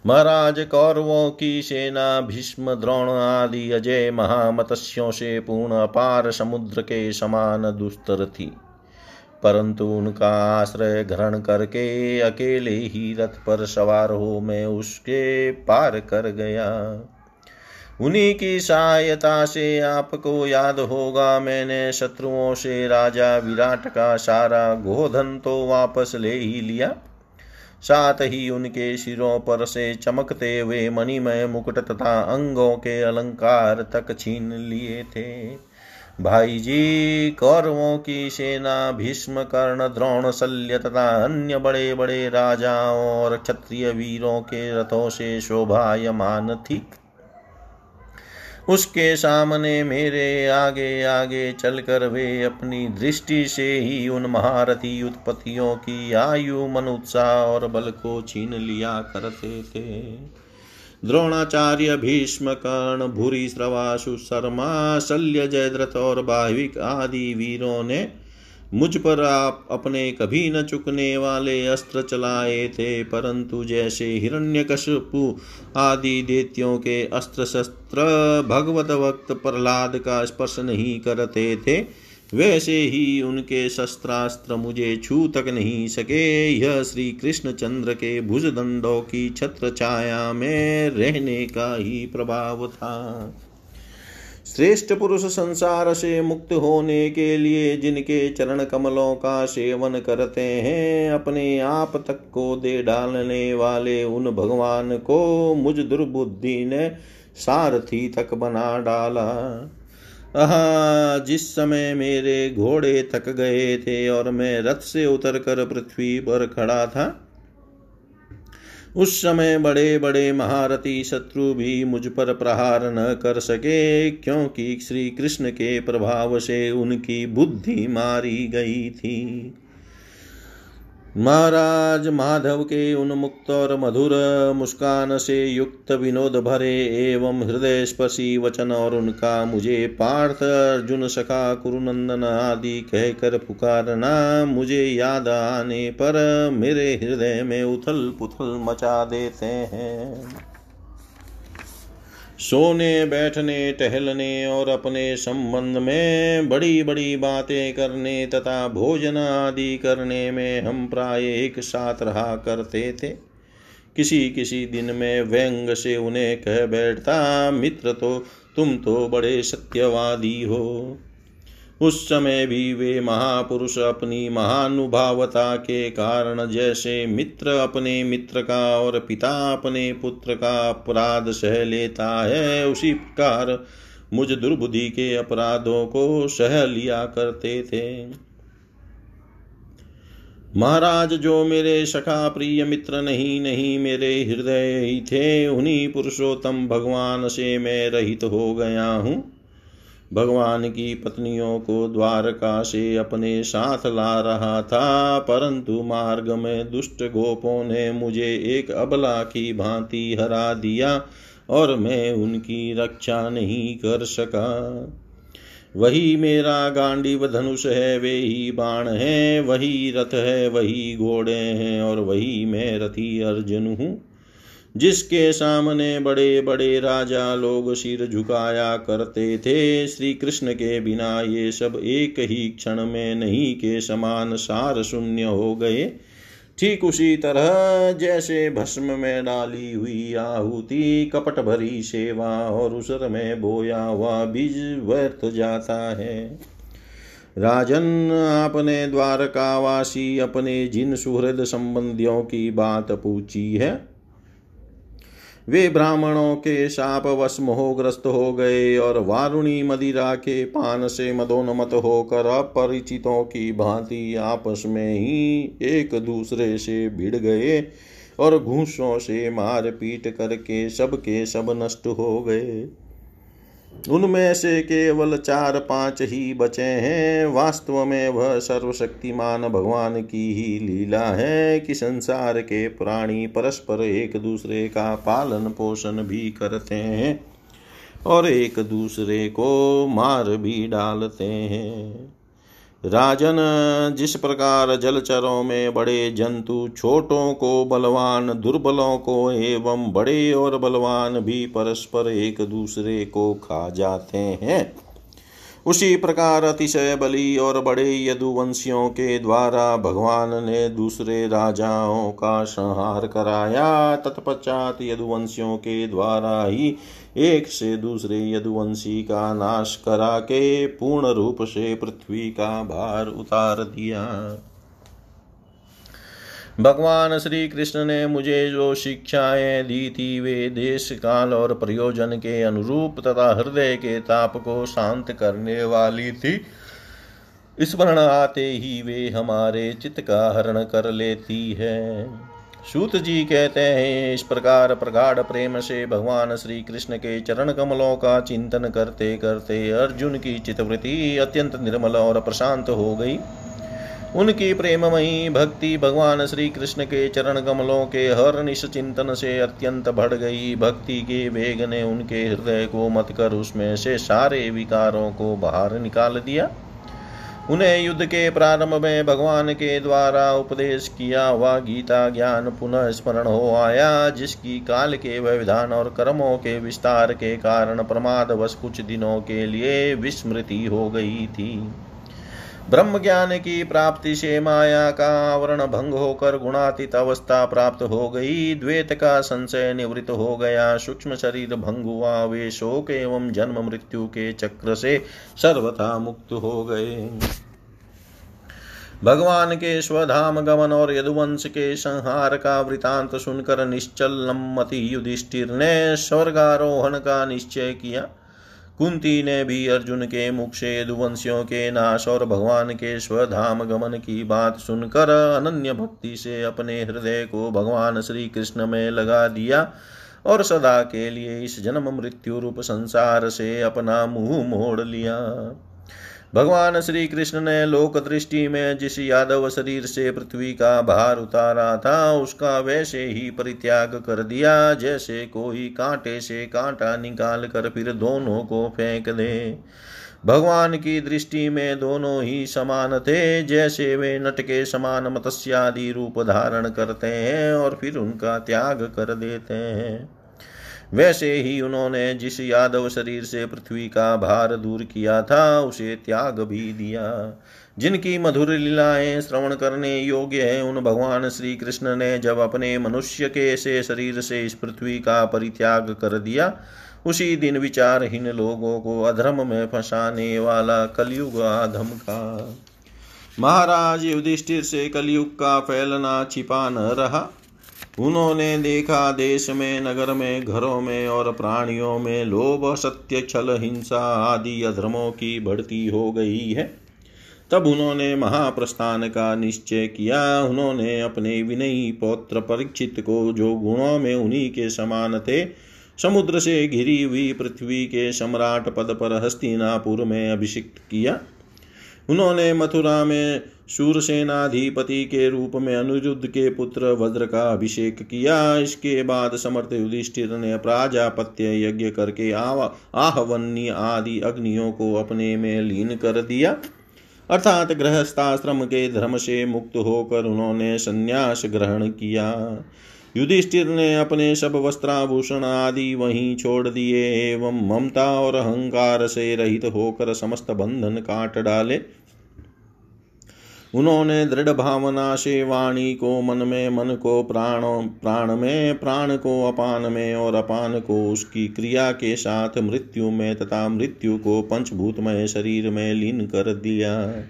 महाराज कौरवों की सेना, भीष्म, द्रोण आदि अजय महामत्स्यों से पूर्ण अपार समुद्र के समान दुस्तर थी। परंतु उनका आश्रय ग्रहण करके अकेले ही रथ पर सवार हो मैं उसके पार कर गया। उन्हीं की सहायता से आपको याद होगा, मैंने शत्रुओं से राजा विराट का सारा गोधन तो वापस ले ही लिया। साथ ही उनके सिरों पर से चमकते हुए मणिमय मुकुट तथा अंगों के अलंकार तक छीन लिए थे। भाई जी, कौरवों की सेना, भीष्म, कर्ण, द्रोण, शल्य तथा अन्य बड़े बड़े राजाओं और क्षत्रिय वीरों के रथों से शोभायमान थी। उसके सामने मेरे आगे आगे चलकर वे अपनी दृष्टि से ही उन महारथी उत्पत्तियों की आयु मन उत्साह और बल को छीन लिया करते थे। द्रोणाचार्य भीष्म कर्ण भूरी श्रवासु शर्मा, शल्य जयद्रथ और बाहिक आदि वीरों ने मुझ पर आप अपने कभी न चुकने वाले अस्त्र चलाए थे, परंतु जैसे हिरण्यकशपु आदि देत्यों के अस्त्र शस्त्र भगवत वक्त प्रहलाद का स्पर्श नहीं करते थे, वैसे ही उनके शस्त्रास्त्र मुझे छू तक नहीं सके। यह श्री कृष्ण चंद्र के भुज दंडों की छत्र छाया में रहने का ही प्रभाव था। श्रेष्ठ पुरुष संसार से मुक्त होने के लिए जिनके चरण कमलों का सेवन करते हैं, अपने आप तक को दे डालने वाले उन भगवान को मुझ दुर्बुद्धि ने सारथी तक बना डाला। आहा, जिस समय मेरे घोड़े थक गए थे और मैं रथ से उतरकर पृथ्वी पर खड़ा था उस समय बड़े बड़े महारथी शत्रु भी मुझ पर प्रहार न कर सके, क्योंकि श्री कृष्ण के प्रभाव से उनकी बुद्धि मारी गई थी। महाराज माधव के उन्मुक्त और मधुर मुस्कान से युक्त विनोद भरे एवं हृदय स्पर्शी वचन और उनका मुझे पार्थ अर्जुन सखा कुरुनंदन आदि कहकर पुकारना मुझे याद आने पर मेरे हृदय में उथल पुथल मचा देते हैं। सोने, बैठने, टहलने और अपने संबंध में बड़ी बड़ी बातें करने तथा भोजन आदि करने में हम प्राय एक साथ रहा करते थे। किसी किसी दिन में व्यंग से उन्हें कह बैठता, मित्र तो तुम तो बड़े सत्यवादी हो। उस समय भी वे महापुरुष अपनी महानुभावता के कारण जैसे मित्र अपने मित्र का और पिता अपने पुत्र का अपराध सह लेता है, उसी प्रकार मुझ दुर्बुद्धि के अपराधों को सह लिया करते थे। महाराज, जो मेरे सखा प्रिय मित्र नहीं नहीं मेरे हृदय ही थे, उन्हीं पुरुषोत्तम भगवान से मैं रहित हो गया हूँ। भगवान की पत्नियों को द्वारका से अपने साथ ला रहा था, परंतु मार्ग में दुष्ट गोपों ने मुझे एक अबला की भांति हरा दिया और मैं उनकी रक्षा नहीं कर सका। वही मेरा गांडीव धनुष है, वे ही बाण है, वही रथ है, वही घोड़े हैं और वही मैं रथी अर्जुन हूँ। जिसके सामने बड़े बड़े राजा लोग सिर झुकाया करते थे श्री कृष्ण के बिना ये सब एक ही क्षण में नहीं के समान सार शून्य हो गए। ठीक उसी तरह जैसे भस्म में डाली हुई आहुति, कपट भरी सेवा और उसर में बोया हुआ बीज व्यर्थ जाता है। राजन, आपने द्वारकावासी अपने जिन सुहृद संबंधियों की बात पूछी है वे ब्राह्मणों के शाप वश मोहग्रस्त हो गए और वारुणी मदिरा के पान से मदोन्मत होकर अपरिचितों की भांति आपस में ही एक दूसरे से भिड़ गए और घूसों से मार पीट करके सबके सब नष्ट हो गए। उनमें से केवल चार पाँच ही बचे हैं। वास्तव में वह सर्वशक्तिमान भगवान की ही लीला है कि संसार के प्राणी परस्पर एक दूसरे का पालन पोषण भी करते हैं और एक दूसरे को मार भी डालते हैं। राजन, जिस प्रकार जलचरों में बड़े जंतु छोटों को बलवान, दुर्बलों को एवं बड़े और बलवान भी परस्पर एक दूसरे को खा जाते हैं। उसी प्रकार अतिशय बली और बड़े यदुवंशियों के द्वारा भगवान ने दूसरे राजाओं का संहार कराया। तत्पश्चात यदुवंशियों के द्वारा ही एक से दूसरे यदुवंशी का नाश करा के पूर्ण रूप से पृथ्वी का भार उतार दिया। भगवान श्री कृष्ण ने मुझे जो शिक्षाएँ दी थी, वे देश काल और प्रयोजन के अनुरूप तथा हृदय के ताप को शांत करने वाली थी। स्मरण आते ही वे हमारे चित्त का हरण कर लेती है। सूत जी कहते हैं, इस प्रकार प्रगाढ़ प्रेम से भगवान श्री कृष्ण के चरण कमलों का चिंतन करते करते अर्जुन की चितवृत्ति अत्यंत निर्मल और प्रशांत हो गई। उनकी प्रेममयी भक्ति भगवान श्री कृष्ण के चरण कमलों के हर निश चिंतन से अत्यंत बढ़ गई। भक्ति के वेग ने उनके हृदय को मत कर उसमें से सारे विकारों को बाहर निकाल दिया। उन्हें युद्ध के प्रारंभ में भगवान के द्वारा उपदेश किया हुआ गीता ज्ञान पुनः स्मरण हो आया, जिसकी काल के व्यविधान और कर्मों के विस्तार के कारण प्रमादवश कुछ दिनों के लिए विस्मृति हो गई थी। ब्रह्म ज्ञान की प्राप्ति से माया का आवरण भंग होकर गुणातीत अवस्था प्राप्त हो गई। द्वेत का संशय निवृत्त हो गया। सूक्ष्म शरीर भंग हुआ। वे शोक एवं जन्म मृत्यु के चक्र से सर्वथा मुक्त हो गए। भगवान के स्वधाम गमन और यदुवंश के संहार का वृतांत सुनकर निश्चल युधिष्ठिर ने स्वर्गारोहण का निश्चय किया। कुंती ने भी अर्जुन के मुख से दुवंशियों के नाश और भगवान के स्वधाम गमन की बात सुनकर अनन्य भक्ति से अपने हृदय को भगवान श्री कृष्ण में लगा दिया और सदा के लिए इस जन्म मृत्यु रूप संसार से अपना मुँह मोड़ लिया। भगवान श्री कृष्ण ने लोक दृष्टि में जिस यादव शरीर से पृथ्वी का भार उतारा था, उसका वैसे ही परित्याग कर दिया, जैसे कोई कांटे से कांटा निकाल कर फिर दोनों को फेंक दे। भगवान की दृष्टि में दोनों ही समान थे, जैसे वे नट के समान मत्स्यादि रूप धारण करते हैं और फिर उनका त्याग कर देते हैं। वैसे ही उन्होंने जिस यादव शरीर से पृथ्वी का भार दूर किया था, उसे त्याग भी दिया। जिनकी मधुर लीलाएँ श्रवण करने योग्य है, उन भगवान श्री कृष्ण ने जब अपने मनुष्य के से शरीर से इस पृथ्वी का परित्याग कर दिया, उसी दिन विचारहीन लोगों को अधर्म में फंसाने वाला कलयुग आधम का। महाराज युधिष्ठिर से कलयुग का फैलना छिपा न रहा। उन्होंने देखा देश में, नगर में, घरों में और प्राणियों में लोभ, सत्य, छल, हिंसा आदि अधर्मों की बढ़ती हो गई है। तब उन्होंने महाप्रस्थान का निश्चय किया। उन्होंने अपने विनयी पौत्र परीक्षित को, जो गुणों में उन्हीं के समान थे, समुद्र से घिरी हुई पृथ्वी के सम्राट पद पर हस्तिनापुर में अभिषिक्त किया। उन्होंने मथुरा में शूरसेनाधिपति के रूप में अनिरुद्ध के पुत्र वज्र का अभिषेक किया। इसके बाद समर्थ युधिष्ठिर ने प्राजापत्य यज्ञ करके आहवन्य आदि अग्नियों को अपने में लीन कर दिया। अर्थात गृहस्थाश्रम के धर्म से मुक्त होकर उन्होंने संन्यास ग्रहण किया। युधिष्ठिर ने अपने सब वस्त्राभूषण आदि वहीं छोड़ दिए एवं ममता और अहंकार से रहित होकर समस्त बंधन काट डाले। उन्होंने दृढ़ भावना से वाणी को मन में, मन को प्राण प्राण में, प्राण को अपान में और अपान को उसकी क्रिया के साथ मृत्यु में तथा मृत्यु को पंचभूतमय शरीर में लीन कर दिया।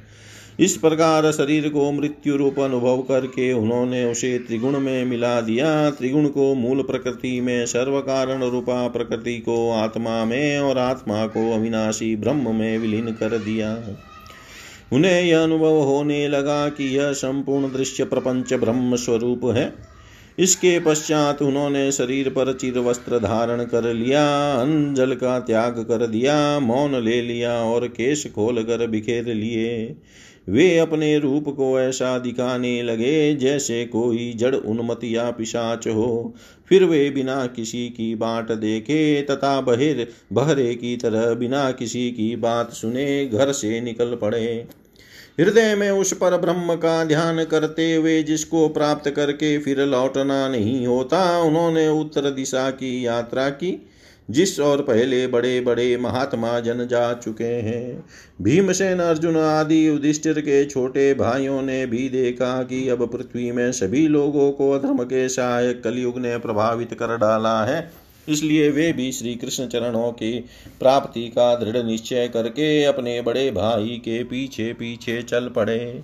इस प्रकार शरीर को मृत्यु रूप अनुभव करके उन्होंने उसे त्रिगुण में मिला दिया। त्रिगुण को मूल प्रकृति में सर्व कारण रूपा प्रकृति को आत्मा में और आत्मा को अविनाशी ब्रह्म में विलीन कर दिया। उन्हें यह अनुभव होने लगा कि यह संपूर्ण दृश्य प्रपंच ब्रह्म स्वरूप है। इसके पश्चात उन्होंने शरीर पर चिर वस्त्र धारण कर लिया, अंजल का त्याग कर दिया, मौन ले लिया और केश खोल कर बिखेर लिए। वे अपने रूप को ऐसा दिखाने लगे जैसे कोई जड़ उन्मत या पिशाच हो। फिर वे बिना किसी की बाट देखे तथा बहिर बहरे की तरह बिना किसी की बात सुने घर से निकल पड़े। हृदय में उस पर ब्रह्म का ध्यान करते हुए जिसको प्राप्त करके फिर लौटना नहीं होता, उन्होंने उत्तर दिशा की यात्रा की, जिस और पहले बड़े बड़े महात्मा जन जा चुके हैं। भीमसेन, अर्जुन आदि युधिष्ठिर के छोटे भाइयों ने भी देखा कि अब पृथ्वी में सभी लोगों को धर्म के सहायक कलयुग ने प्रभावित कर डाला है। इसलिए वे भी श्री कृष्ण चरणों की प्राप्ति का दृढ़ निश्चय करके अपने बड़े भाई के पीछे पीछे चल पड़े।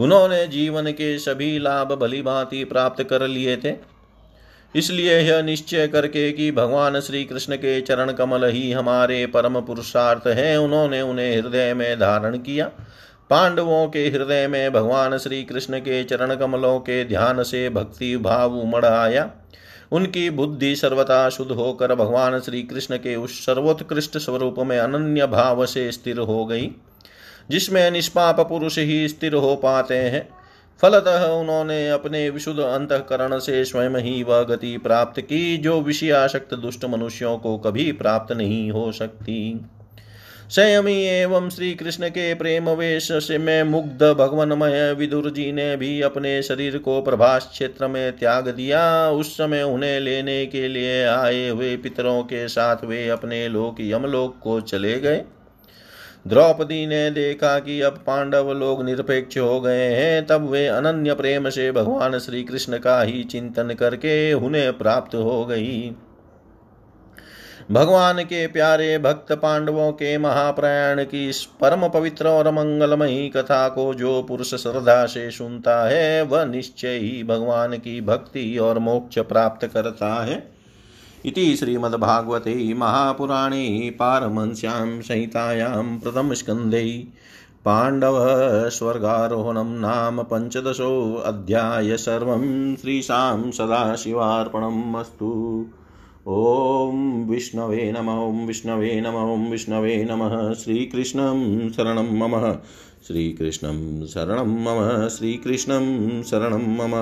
उन्होंने जीवन के सभी लाभ भली भांति प्राप्त कर लिए थे। इसलिए यह निश्चय करके कि भगवान श्री कृष्ण के चरण कमल ही हमारे परम पुरुषार्थ हैं, उन्होंने उन्हें हृदय में धारण किया। पांडवों के हृदय में भगवान श्री कृष्ण के चरण कमलों के ध्यान से भक्ति भाव उमड़ आया। उनकी बुद्धि सर्वथा शुद्ध होकर भगवान श्री कृष्ण के उस सर्वोत्कृष्ट स्वरूप में अनन्य भाव से स्थिर हो गई, जिसमें निष्पाप पुरुष ही स्थिर हो पाते हैं। फलतः उन्होंने अपने विशुद्ध अंतकरण से स्वयं ही वह गति प्राप्त की, जो विषयाशक्त दुष्ट मनुष्यों को कभी प्राप्त नहीं हो सकती। संयमी एवं श्री कृष्ण के प्रेम वेश से में मुग्ध, भगवनमय विदुर जी ने भी अपने शरीर को प्रभास क्षेत्र में त्याग दिया। उस समय उन्हें लेने के लिए आए हुए पितरों के साथ वे अपने लोक यमलोक को चले गए। द्रौपदी ने देखा कि अब पांडव लोग निरपेक्ष हो गए हैं, तब वे अनन्य प्रेम से भगवान श्री कृष्ण का ही चिंतन करके उन्हें प्राप्त हो गई। भगवान के प्यारे भक्त पांडवों के महाप्रयाण की इस परम पवित्र और मंगलमयी कथा को जो पुरुष श्रद्धा से सुनता है, वह निश्चय ही भगवान की भक्ति और मोक्ष प्राप्त करता है। इति श्रीमद्भागवते महापुराणे पारमंस्यां संहितायां प्रथमस्कन्धे पाण्डवः स्वर्गारोहणं नाम पञ्चदशोऽध्याय सर्वं श्रीशां सदाशिवार्पणम् अस्तु। ॐ विष्णवे नम, ॐ विष्णवे नम, ॐ विष्णवे नमः, श्रीकृष्णं शरणं मम। श्रीकृष्णं शरणं मम, श्रीकृष्णं शरणं मम।